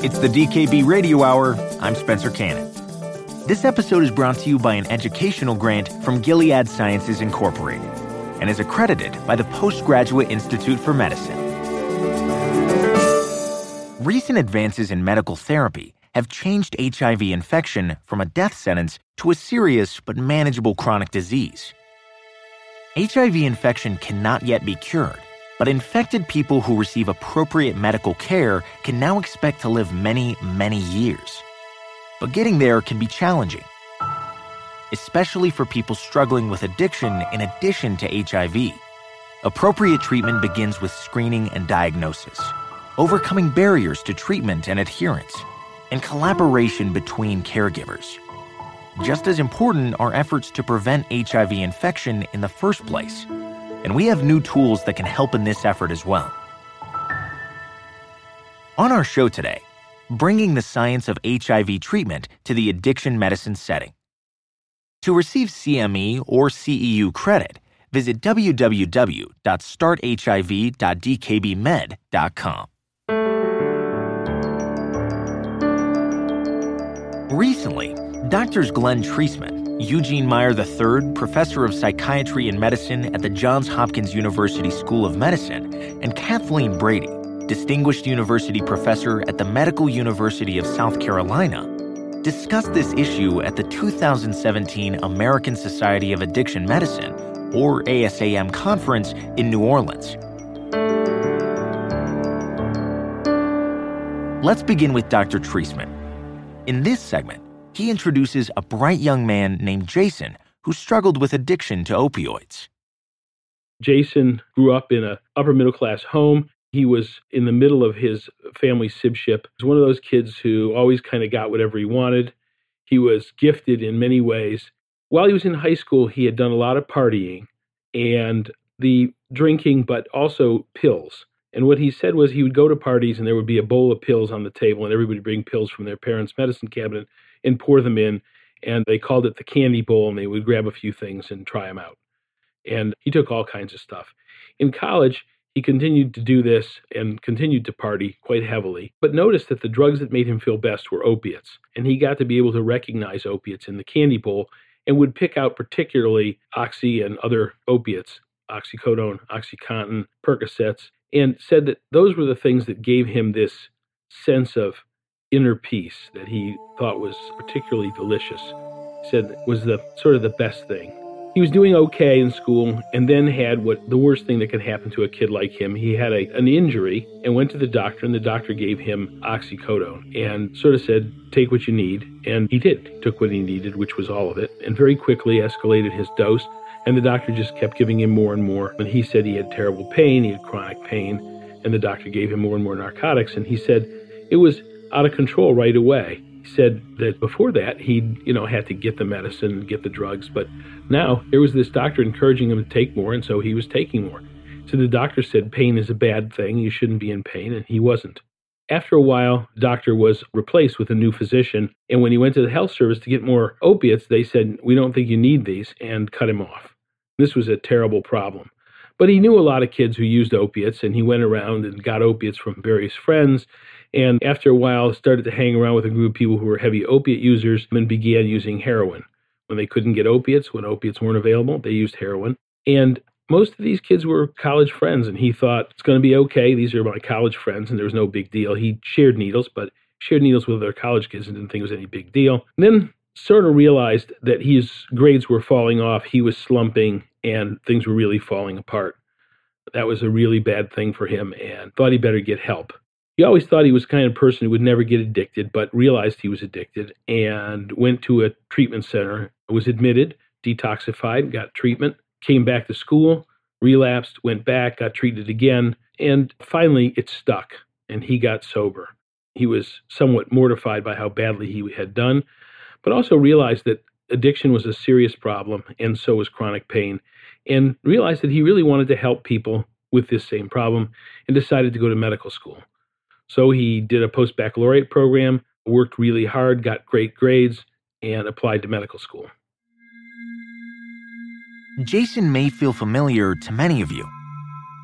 It's the DKB Radio Hour. I'm Spencer Cannon. This episode is brought to you by an educational grant from Gilead Sciences Incorporated and is accredited by the Postgraduate Institute for Medicine. Recent advances in medical therapy have changed HIV infection from a death sentence to a serious but manageable chronic disease. HIV infection cannot yet be cured, but infected people who receive appropriate medical care can now expect to live many, many years. But getting there can be challenging, especially for people struggling with addiction in addition to HIV. Appropriate treatment begins with screening and diagnosis, overcoming barriers to treatment and adherence, and collaboration between caregivers. Just as important are efforts to prevent HIV infection in the first place, and we have new tools that can help in this effort as well. On our show today, bringing the science of HIV treatment to the addiction medicine setting. To receive CME or CEU credit, visit www.starthiv.dkbmed.com. Recently, Doctors Glenn Treisman, Eugene Meyer III, professor of psychiatry and medicine at the Johns Hopkins University School of Medicine, and Kathleen Brady, distinguished university professor at the Medical University of South Carolina, discussed this issue at the 2017 American Society of Addiction Medicine, or ASAM, conference in New Orleans. Let's begin with Dr. Treisman. In this segment, he introduces a bright young man named Jason who struggled with addiction to opioids. Jason grew up in a upper middle class home. He was in the middle of his family sibship. He was one of those kids who always kind of got whatever he wanted. He was gifted in many ways. While he was in high school, he had done a lot of partying and the drinking, but also pills. And what he said was he would go to parties and there would be a bowl of pills on the table, and everybody would bring pills from their parents' medicine cabinet and pour them in. And they called it the candy bowl, and they would grab a few things and try them out. And he took all kinds of stuff. In college, he continued to do this and continued to party quite heavily, but noticed that the drugs that made him feel best were opiates. And he got to be able to recognize opiates in the candy bowl and would pick out particularly oxy and other opiates, oxycodone, oxycontin, Percocets, and said that those were the things that gave him this sense of inner peace that he thought was particularly delicious. He said was the sort of the best thing. He was doing okay in school and then had what the worst thing that could happen to a kid like him. He had a, an injury and went to the doctor, and the doctor gave him oxycodone and sort of said, Take what you need. And he did. Took what he needed, which was all of it, and very quickly escalated his dose. And the doctor just kept giving him more and more. And he said he had terrible pain, he had chronic pain, and the doctor gave him more and more narcotics. And he said it was out of control right away. He said that before that he'd, you know, had to get the medicine and get the drugs, but now there was this doctor encouraging him to take more, and so he was taking more. So the doctor said pain is a bad thing, you shouldn't be in pain, and he wasn't. After a while, doctor was replaced with a new physician, and when he went to the health service to get more opiates, they said, We don't think you need these, and cut him off. This was a terrible problem. But he knew a lot of kids who used opiates, and he went around and got opiates from various friends and after a while started to hang around with a group of people who were heavy opiate users and began using heroin. When they couldn't get opiates, when opiates weren't available, they used heroin. And most of these kids were college friends, and he thought it's going to be okay. These are my college friends, and there was no big deal. He shared needles, but shared needles with other college kids and didn't think it was any big deal. And then sort of realized that his grades were falling off, he was slumping, and things were really falling apart. That was a really bad thing for him, and thought he better get help. He always thought he was the kind of person who would never get addicted, but realized he was addicted and went to a treatment center, was admitted, detoxified, got treatment, came back to school, relapsed, went back, got treated again, and finally it stuck and he got sober. He was somewhat mortified by how badly he had done, but also realized that addiction was a serious problem and so was chronic pain, and realized that he really wanted to help people with this same problem and decided to go to medical school. So he did a post baccalaureate program, worked really hard, got great grades, and applied to medical school. Jason may feel familiar to many of you.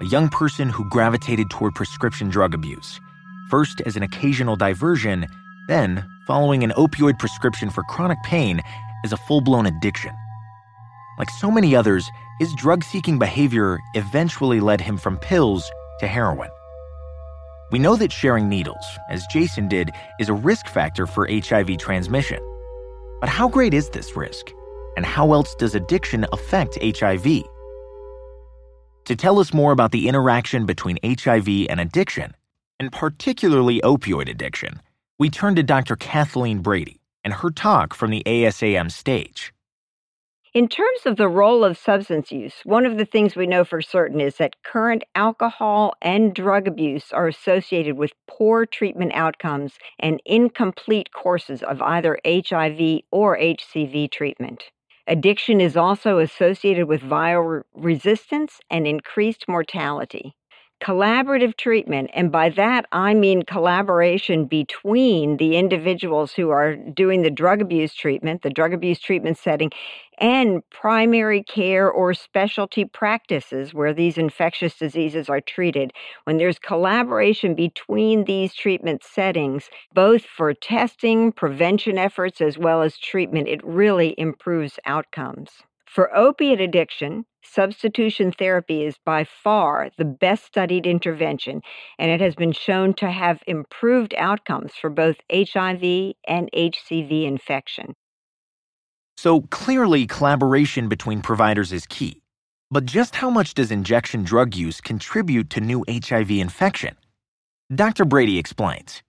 A young person who gravitated toward prescription drug abuse, first as an occasional diversion, then, following an opioid prescription for chronic pain, as a full blown addiction. Like so many others, his drug seeking behavior eventually led him from pills to heroin. We know that sharing needles, as Jason did, is a risk factor for HIV transmission. But how great is this risk? And how else does addiction affect HIV? To tell us more about the interaction between HIV and addiction, and particularly opioid addiction, we turn to Dr. Kathleen Brady and her talk from the ASAM stage. In terms of the role of substance use, one of the things we know for certain is that current alcohol and drug abuse are associated with poor treatment outcomes and incomplete courses of either HIV or HCV treatment. Addiction is also associated with viral resistance and increased mortality collaborative treatment, and by that I mean collaboration between the individuals who are doing the drug abuse treatment, the drug abuse treatment setting, and primary care or specialty practices where these infectious diseases are treated. When there's collaboration between these treatment settings, both for testing, prevention efforts, as well as treatment, it really improves outcomes. For opiate addiction, substitution therapy is by far the best studied intervention, and it has been shown to have improved outcomes for both HIV and HCV infection. So clearly, collaboration between providers is key. But just how much does injection drug use contribute to new HIV infection? Dr. Brady explains.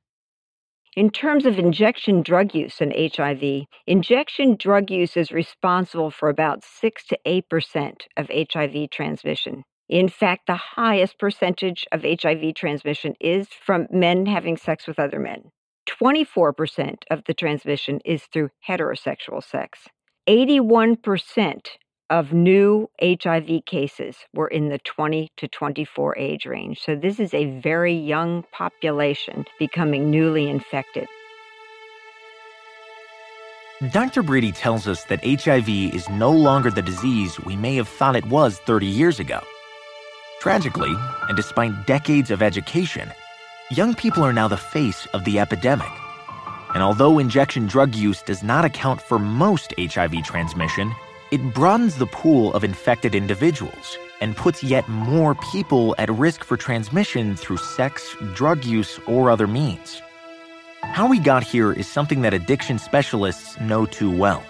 In terms of injection drug use and HIV, injection drug use is responsible for about 6 to 8% of HIV transmission. In fact, the highest percentage of HIV transmission is from men having sex with other men. 24% of the transmission is through heterosexual sex. 81% of new HIV cases were in the 20 to 24 age range. So, this is a very young population becoming newly infected. Dr. Brady tells us that HIV is no longer the disease we may have thought it was 30 years ago. Tragically, and despite decades of education, young people are now the face of the epidemic. And although injection drug use does not account for most HIV transmission, it broadens the pool of infected individuals and puts yet more people at risk for transmission through sex, drug use, or other means. How we got here is something that addiction specialists know too well.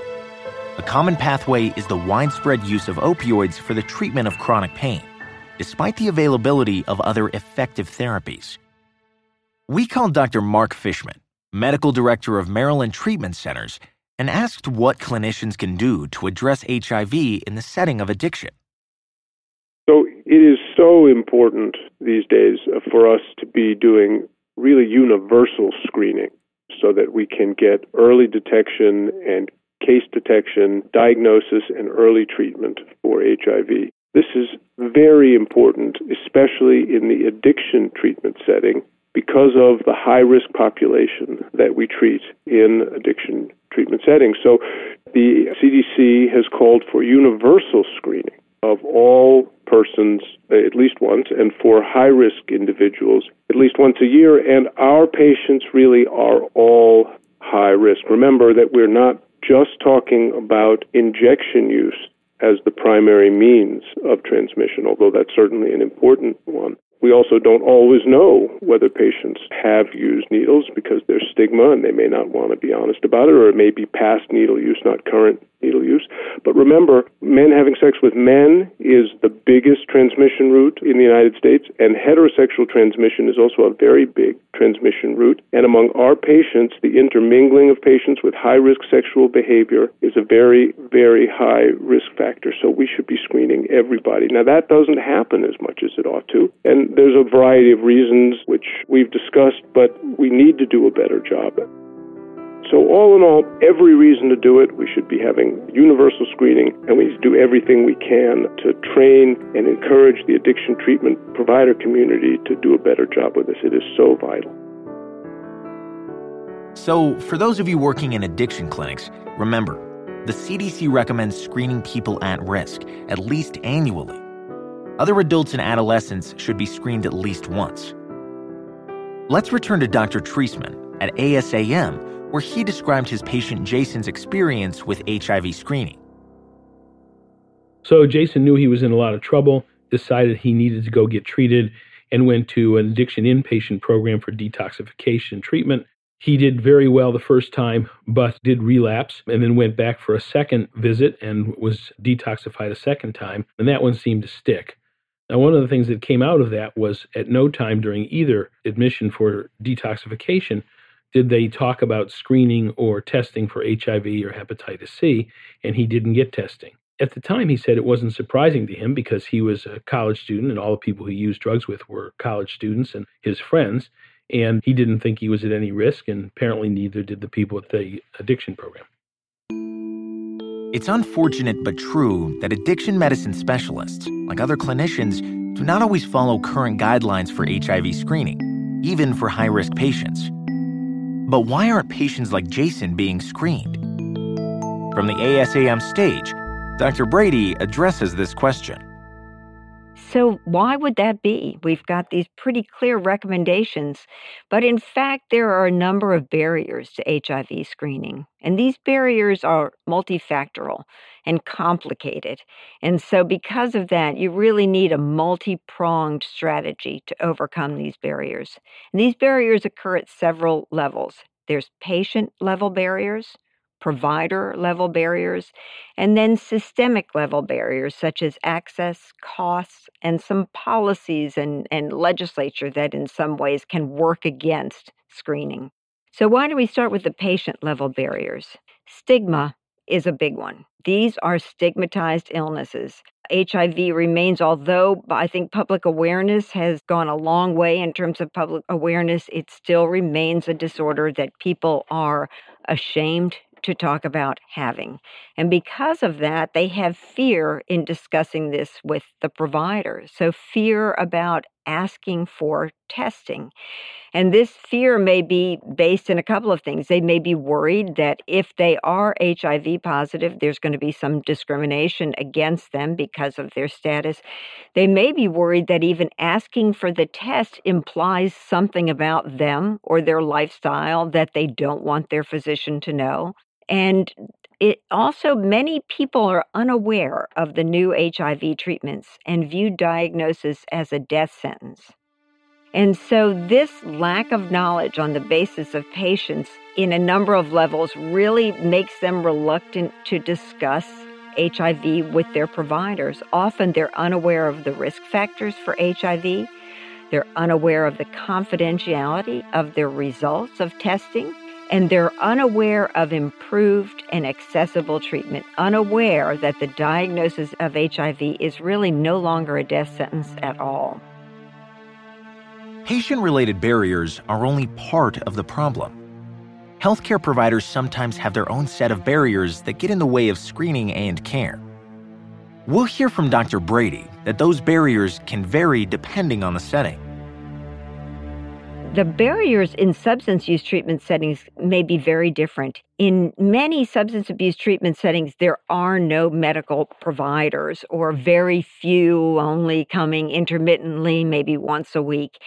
A common pathway is the widespread use of opioids for the treatment of chronic pain, despite the availability of other effective therapies. We called Dr. Mark Fishman, medical director of Maryland Treatment Centers, and asked what clinicians can do to address HIV in the setting of addiction. So, it is so important these days uh, for us to be doing really universal screening so that we can get early detection and case detection, diagnosis, and early treatment for HIV. This is very important, especially in the addiction treatment setting, because of the high risk population that we treat in addiction treatment settings. So the CDC has called for universal screening of all persons at least once, and for high risk individuals at least once a year. And our patients really are all high risk. Remember that we're not just talking about injection use as the primary means of transmission, although that's certainly an important one. We also don't always know whether patients have used needles because there's stigma and they may not want to be honest about it, or it may be past needle use, not current needle use. But remember, men having sex with men is the biggest transmission route in the United States, and heterosexual transmission is also a very big transmission route. And among our patients, the intermingling of patients with high risk sexual behavior is a very, very high risk factor. So we should be screening everybody. Now, that doesn't happen as much as it ought to. And there's a variety of reasons which we've discussed, but we need to do a better job. So, all in all, every reason to do it. We should be having universal screening, and we need to do everything we can to train and encourage the addiction treatment provider community to do a better job with this. It is so vital. So, for those of you working in addiction clinics, remember the CDC recommends screening people at risk at least annually. Other adults and adolescents should be screened at least once. Let's return to Dr. Treisman at ASAM, where he described his patient Jason's experience with HIV screening. So Jason knew he was in a lot of trouble, decided he needed to go get treated, and went to an addiction inpatient program for detoxification treatment. He did very well the first time, but did relapse and then went back for a second visit and was detoxified a second time. And that one seemed to stick. Now, one of the things that came out of that was at no time during either admission for detoxification did they talk about screening or testing for HIV or hepatitis C, and he didn't get testing. At the time, he said it wasn't surprising to him because he was a college student and all the people he used drugs with were college students and his friends. And he didn't think he was at any risk, and apparently neither did the people at the addiction program. It's unfortunate but true that addiction medicine specialists, like other clinicians, do not always follow current guidelines for HIV screening, even for high risk patients. But why aren't patients like Jason being screened? From the ASAM stage, Dr. Brady addresses this question. So, why would that be? We've got these pretty clear recommendations, but in fact, there are a number of barriers to HIV screening. And these barriers are multifactorial and complicated. And so, because of that, you really need a multi pronged strategy to overcome these barriers. And these barriers occur at several levels there's patient level barriers, provider level barriers, and then systemic level barriers such as access, costs, and some policies and, and legislature that in some ways can work against screening. So, why don't we start with the patient level barriers? Stigma is a big one. These are stigmatized illnesses. HIV remains, although I think public awareness has gone a long way in terms of public awareness, it still remains a disorder that people are ashamed to talk about having. And because of that, they have fear in discussing this with the provider. So, fear about asking for testing. And this fear may be based in a couple of things. They may be worried that if they are HIV positive, there's going to be some discrimination against them because of their status. They may be worried that even asking for the test implies something about them or their lifestyle that they don't want their physician to know. And it also, many people are unaware of the new HIV treatments and view diagnosis as a death sentence. And so, this lack of knowledge on the basis of patients in a number of levels really makes them reluctant to discuss HIV with their providers. Often they're unaware of the risk factors for HIV, they're unaware of the confidentiality of their results of testing and they're unaware of improved and accessible treatment, unaware that the diagnosis of HIV is really no longer a death sentence at all. Patient related barriers are only part of the problem. Healthcare providers sometimes have their own set of barriers that get in the way of screening and care. We'll hear from Dr. Brady that those barriers can vary depending on the setting. The barriers in substance use treatment settings may be very different. In many substance abuse treatment settings, there are no medical providers or very few, only coming intermittently, maybe once a week.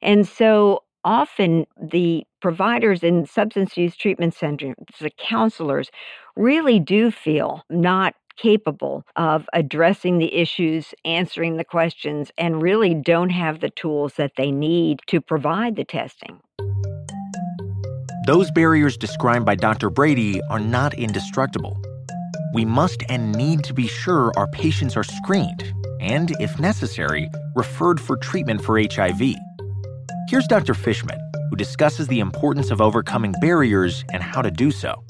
And so often the providers in substance use treatment centers, the counselors, really do feel not capable of addressing the issues, answering the questions, and really don't have the tools that they need to provide the testing. Those barriers described by Dr. Brady are not indestructible. We must and need to be sure our patients are screened and, if necessary, referred for treatment for HIV. Here's Dr. Fishman, who discusses the importance of overcoming barriers and how to do so.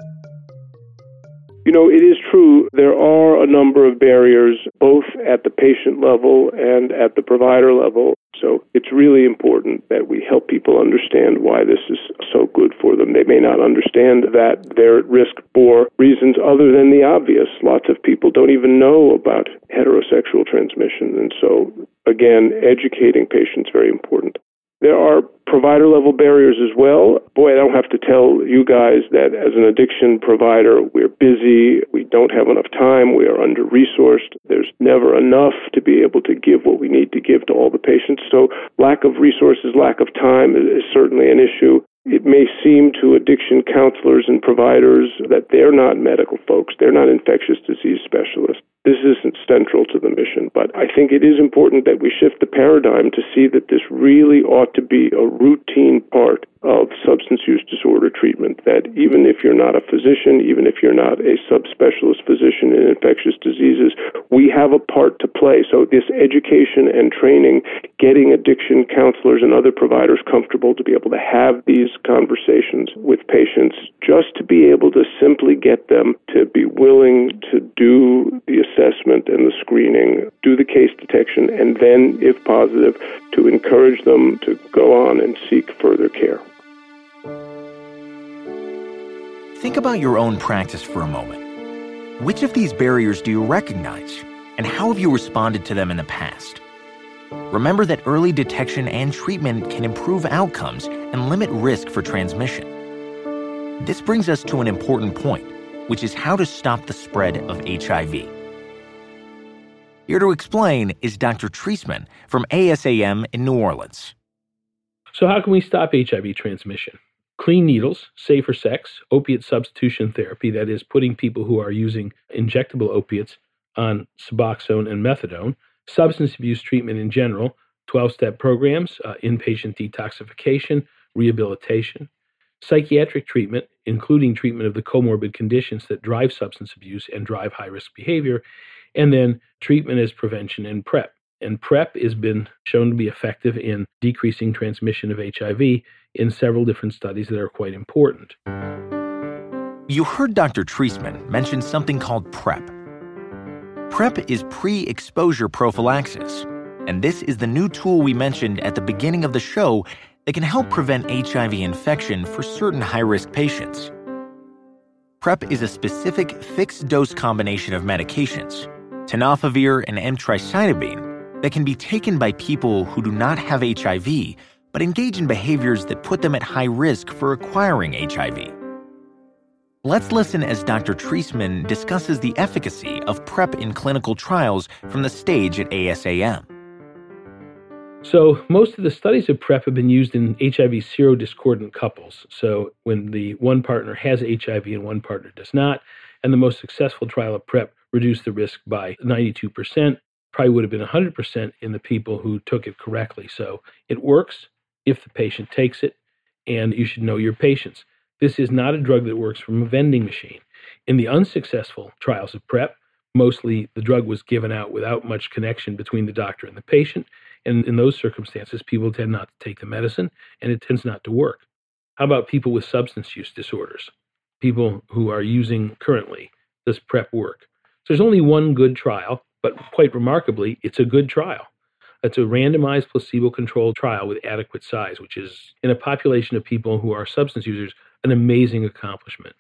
You know, it is true there are a number of barriers both at the patient level and at the provider level. So it's really important that we help people understand why this is so good for them. They may not understand that they're at risk for reasons other than the obvious. Lots of people don't even know about heterosexual transmission. And so, again, educating patients very important. There are provider level barriers as well. Boy, I don't have to tell you guys that as an addiction provider, we're busy, we don't have enough time, we are under resourced. There's never enough to be able to give what we need to give to all the patients. So, lack of resources, lack of time is certainly an issue. It may seem to addiction counselors and providers that they're not medical folks, they're not infectious disease specialists. This isn't central to the mission, but I think it is important that we shift the paradigm to see that this really ought to be a routine part of substance use disorder treatment. That even if you're not a physician, even if you're not a subspecialist physician in infectious diseases, we have a part to play. So, this education and training, getting addiction counselors and other providers comfortable to be able to have these conversations with patients, just to be able to simply get them to be willing to do the assessment and the screening, do the case detection, and then, if positive, to encourage them to go on and seek further care. Think about your own practice for a moment. Which of these barriers do you recognize, and how have you responded to them in the past? Remember that early detection and treatment can improve outcomes and limit risk for transmission. This brings us to an important point, which is how to stop the spread of HIV. Here to explain is Dr. Treisman from ASAM in New Orleans. So, how can we stop HIV transmission? Clean needles, safer sex, opiate substitution therapy, that is, putting people who are using injectable opiates on Suboxone and methadone, substance abuse treatment in general, 12 step programs, uh, inpatient detoxification, rehabilitation, psychiatric treatment, including treatment of the comorbid conditions that drive substance abuse and drive high risk behavior, and then treatment as prevention and PrEP. And PrEP has been shown to be effective in decreasing transmission of HIV in several different studies that are quite important. You heard Dr. Treisman mention something called PrEP. PrEP is pre exposure prophylaxis, and this is the new tool we mentioned at the beginning of the show that can help prevent HIV infection for certain high risk patients. PrEP is a specific fixed dose combination of medications tenofovir and emtricitabine that can be taken by people who do not have HIV but engage in behaviors that put them at high risk for acquiring HIV. Let's listen as Dr. Treisman discusses the efficacy of PrEP in clinical trials from the stage at ASAM. So, most of the studies of PrEP have been used in HIV serodiscordant couples. So, when the one partner has HIV and one partner does not, and the most successful trial of PrEP reduced the risk by 92%. Probably would have been 100% in the people who took it correctly. So it works if the patient takes it, and you should know your patients. This is not a drug that works from a vending machine. In the unsuccessful trials of PrEP, mostly the drug was given out without much connection between the doctor and the patient. And in those circumstances, people tend not to take the medicine and it tends not to work. How about people with substance use disorders? People who are using currently, does PrEP work? There's only one good trial, but quite remarkably, it's a good trial. It's a randomized placebo controlled trial with adequate size, which is, in a population of people who are substance users, an amazing accomplishment.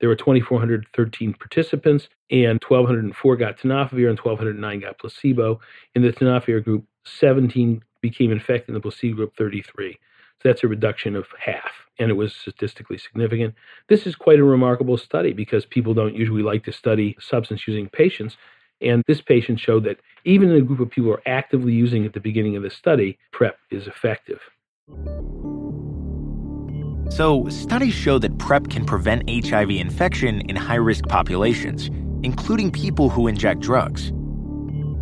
There were 2,413 participants, and 1,204 got tenofovir and 1,209 got placebo. In the tenofovir group, 17 became infected, in the placebo group, 33. That's a reduction of half, and it was statistically significant. This is quite a remarkable study because people don't usually like to study substance using patients. And this patient showed that even in a group of people who are actively using at the beginning of the study, PrEP is effective. So, studies show that PrEP can prevent HIV infection in high risk populations, including people who inject drugs.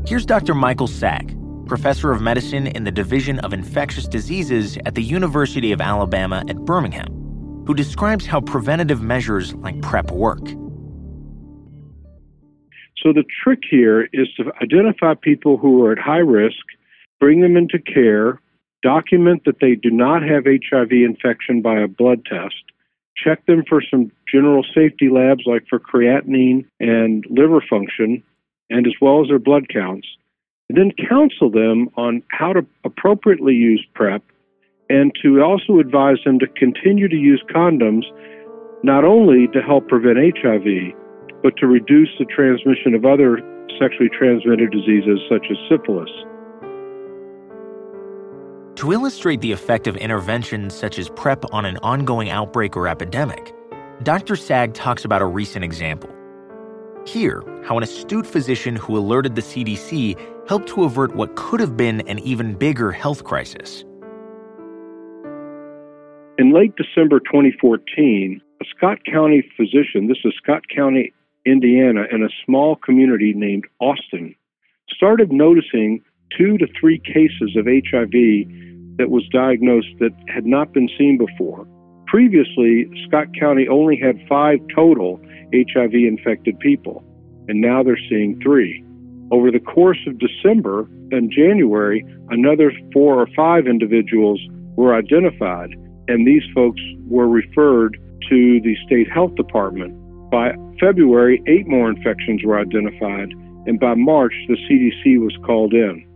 Here's Dr. Michael Saag, professor of medicine in the Division of Infectious Diseases at the University of Alabama at Birmingham, who describes how preventative measures like PrEP work. So, the trick here is to identify people who are at high risk, bring them into care, document that they do not have HIV infection by a blood test, check them for some general safety labs like for creatinine and liver function, and as well as their blood counts and then counsel them on how to appropriately use PrEP and to also advise them to continue to use condoms not only to help prevent HIV, but to reduce the transmission of other sexually transmitted diseases such as syphilis. To illustrate the effect of interventions such as PrEP on an ongoing outbreak or epidemic, Dr. Saag talks about a recent example. Here, how an astute physician who alerted the CDC helped to avert what could have been an even bigger health crisis. In late December 2014, a Scott County physician, this is Scott County, Indiana, in a small community named Austin, started noticing two to three cases of HIV that was diagnosed that had not been seen before. Previously, Scott County only had five total HIV infected people, and now they're seeing three. Over the course of December and January, another four or five individuals were identified, and these folks were referred to the state health department. By February, eight more infections were identified, and by March, the CDC was called in.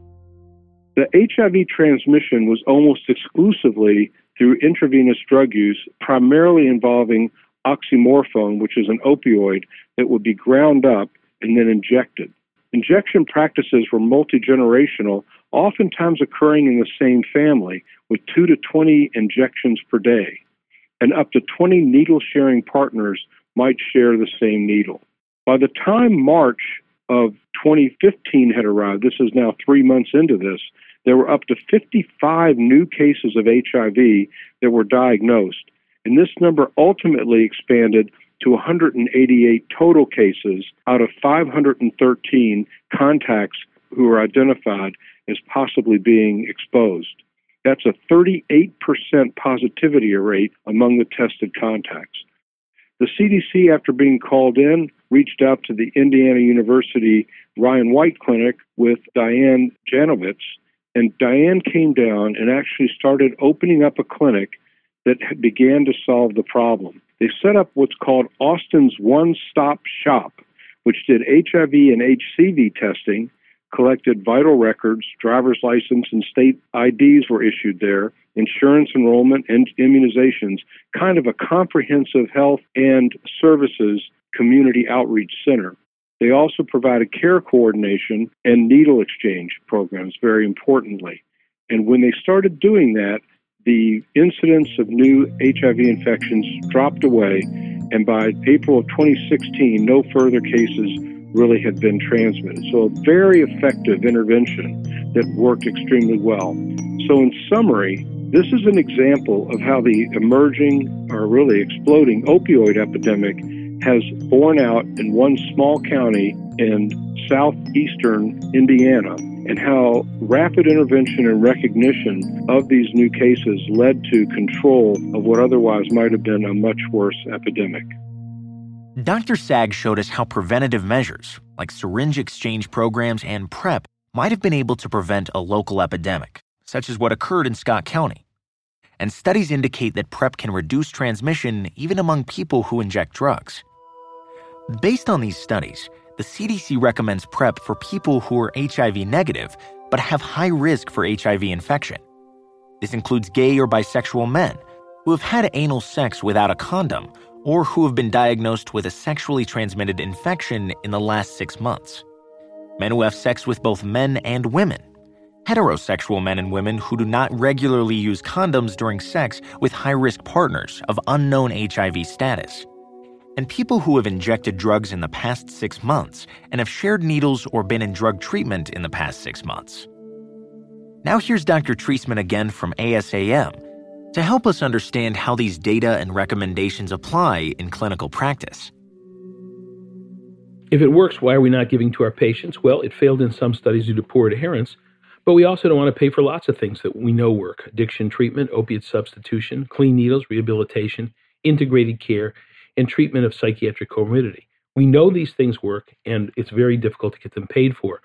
The HIV transmission was almost exclusively through intravenous drug use, primarily involving oxymorphone, which is an opioid that would be ground up and then injected. Injection practices were multi generational, oftentimes occurring in the same family, with 2 to 20 injections per day. And up to 20 needle sharing partners might share the same needle. By the time March of 2015 had arrived, this is now three months into this, there were up to 55 new cases of HIV that were diagnosed. And this number ultimately expanded to 188 total cases out of 513 contacts who were identified as possibly being exposed. That's a 38% positivity rate among the tested contacts. The CDC, after being called in, reached out to the Indiana University Ryan White Clinic with Diane Janowicz and Diane came down and actually started opening up a clinic that began to solve the problem. They set up what's called Austin's One Stop Shop, which did HIV and HCV testing, collected vital records, driver's license, and state IDs were issued there, insurance enrollment, and immunizations, kind of a comprehensive health and services community outreach center. They also provided care coordination and needle exchange programs, very importantly. And when they started doing that, the incidence of new HIV infections dropped away, and by April of 2016, no further cases really had been transmitted. So, a very effective intervention that worked extremely well. So, in summary, this is an example of how the emerging or really exploding opioid epidemic has borne out in one small county in southeastern Indiana and how rapid intervention and recognition of these new cases led to control of what otherwise might have been a much worse epidemic. Dr. Saag showed us how preventative measures, like syringe exchange programs and PrEP, might have been able to prevent a local epidemic, such as what occurred in Scott County. And studies indicate that PrEP can reduce transmission even among people who inject drugs. Based on these studies, the CDC recommends PrEP for people who are HIV negative but have high risk for HIV infection. This includes gay or bisexual men who have had anal sex without a condom or who have been diagnosed with a sexually transmitted infection in the last six months, men who have sex with both men and women, heterosexual men and women who do not regularly use condoms during sex with high risk partners of unknown HIV status and people who have injected drugs in the past six months and have shared needles or been in drug treatment in the past six months. Now, here's Dr. Treisman again from ASAM to help us understand how these data and recommendations apply in clinical practice. If it works, why are we not giving to our patients? Well, it failed in some studies due to poor adherence, but we also don't want to pay for lots of things that we know work addiction treatment, opiate substitution, clean needles, rehabilitation, integrated care, and treatment of psychiatric comorbidity. We know these things work, and it's very difficult to get them paid for.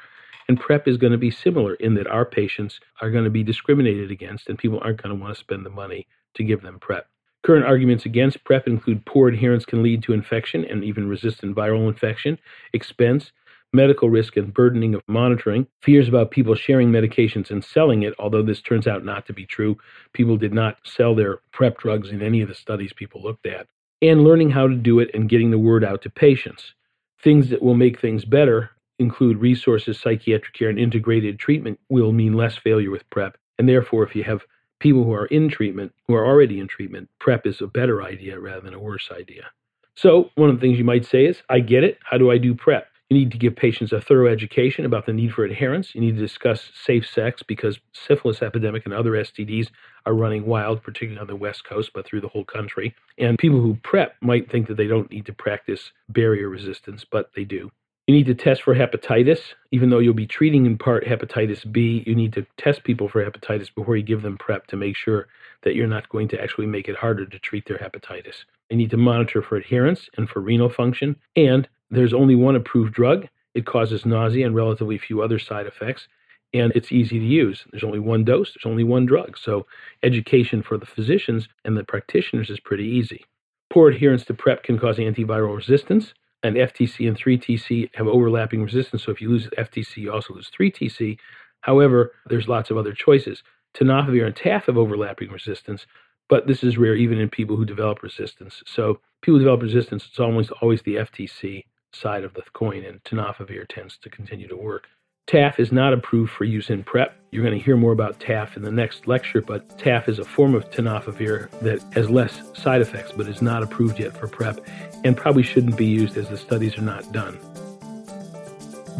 And PrEP is going to be similar in that our patients are going to be discriminated against, and people aren't going to want to spend the money to give them PrEP. Current arguments against PrEP include poor adherence can lead to infection and even resistant viral infection, expense, medical risk and burdening of monitoring, fears about people sharing medications and selling it, although this turns out not to be true. People did not sell their PrEP drugs in any of the studies people looked at and learning how to do it and getting the word out to patients. Things that will make things better include resources, psychiatric care, and integrated treatment will mean less failure with PrEP And therefore, if you have people who are in treatment, who are already in treatment, PrEP is a better idea rather than a worse idea. So, one of the things you might say is, I get it. How do I do PrEP? You need to give patients a thorough education about the need for adherence. You need to discuss safe sex because syphilis epidemic and other STDs are running wild, particularly on the West Coast, but through the whole country. And people who PrEP might think that they don't need to practice barrier resistance, but they do. You need to test for hepatitis. Even though you'll be treating in part hepatitis B, you need to test people for hepatitis before you give them PrEP to make sure that you're not going to actually make it harder to treat their hepatitis. You need to monitor for adherence and for renal function. And there's only one approved drug. It causes nausea and relatively few other side effects. And it's easy to use. There's only one dose, there's only one drug. So, education for the physicians and the practitioners is pretty easy. Poor adherence to PrEP can cause antiviral resistance and FTC and 3TC have overlapping resistance. So if you lose FTC, you also lose 3TC. However, there's lots of other choices. Tenofovir and TAF have overlapping resistance, but this is rare even in people who develop resistance. So people develop resistance, it's almost always the FTC side of the coin, and tenofovir tends to continue to work. TAF is not approved for use in PrEP. You're going to hear more about TAF in the next lecture, but TAF is a form of tenofovir that has less side effects but is not approved yet for PrEP and probably shouldn't be used as the studies are not done.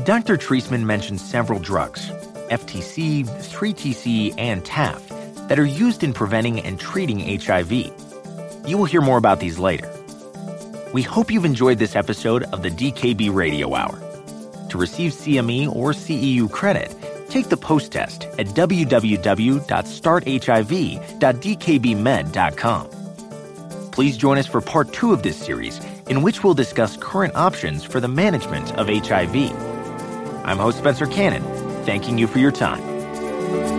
Dr. Treisman mentioned several drugs, FTC, 3TC, and TAF, that are used in preventing and treating HIV. You will hear more about these later. We hope you've enjoyed this episode of the DKB Radio Hour. To receive CME or CEU credit, take the post test at www.starthiv.dkbmed.com. Please join us for part two of this series, in which we'll discuss current options for the management of HIV. I'm host Spencer Cannon, thanking you for your time.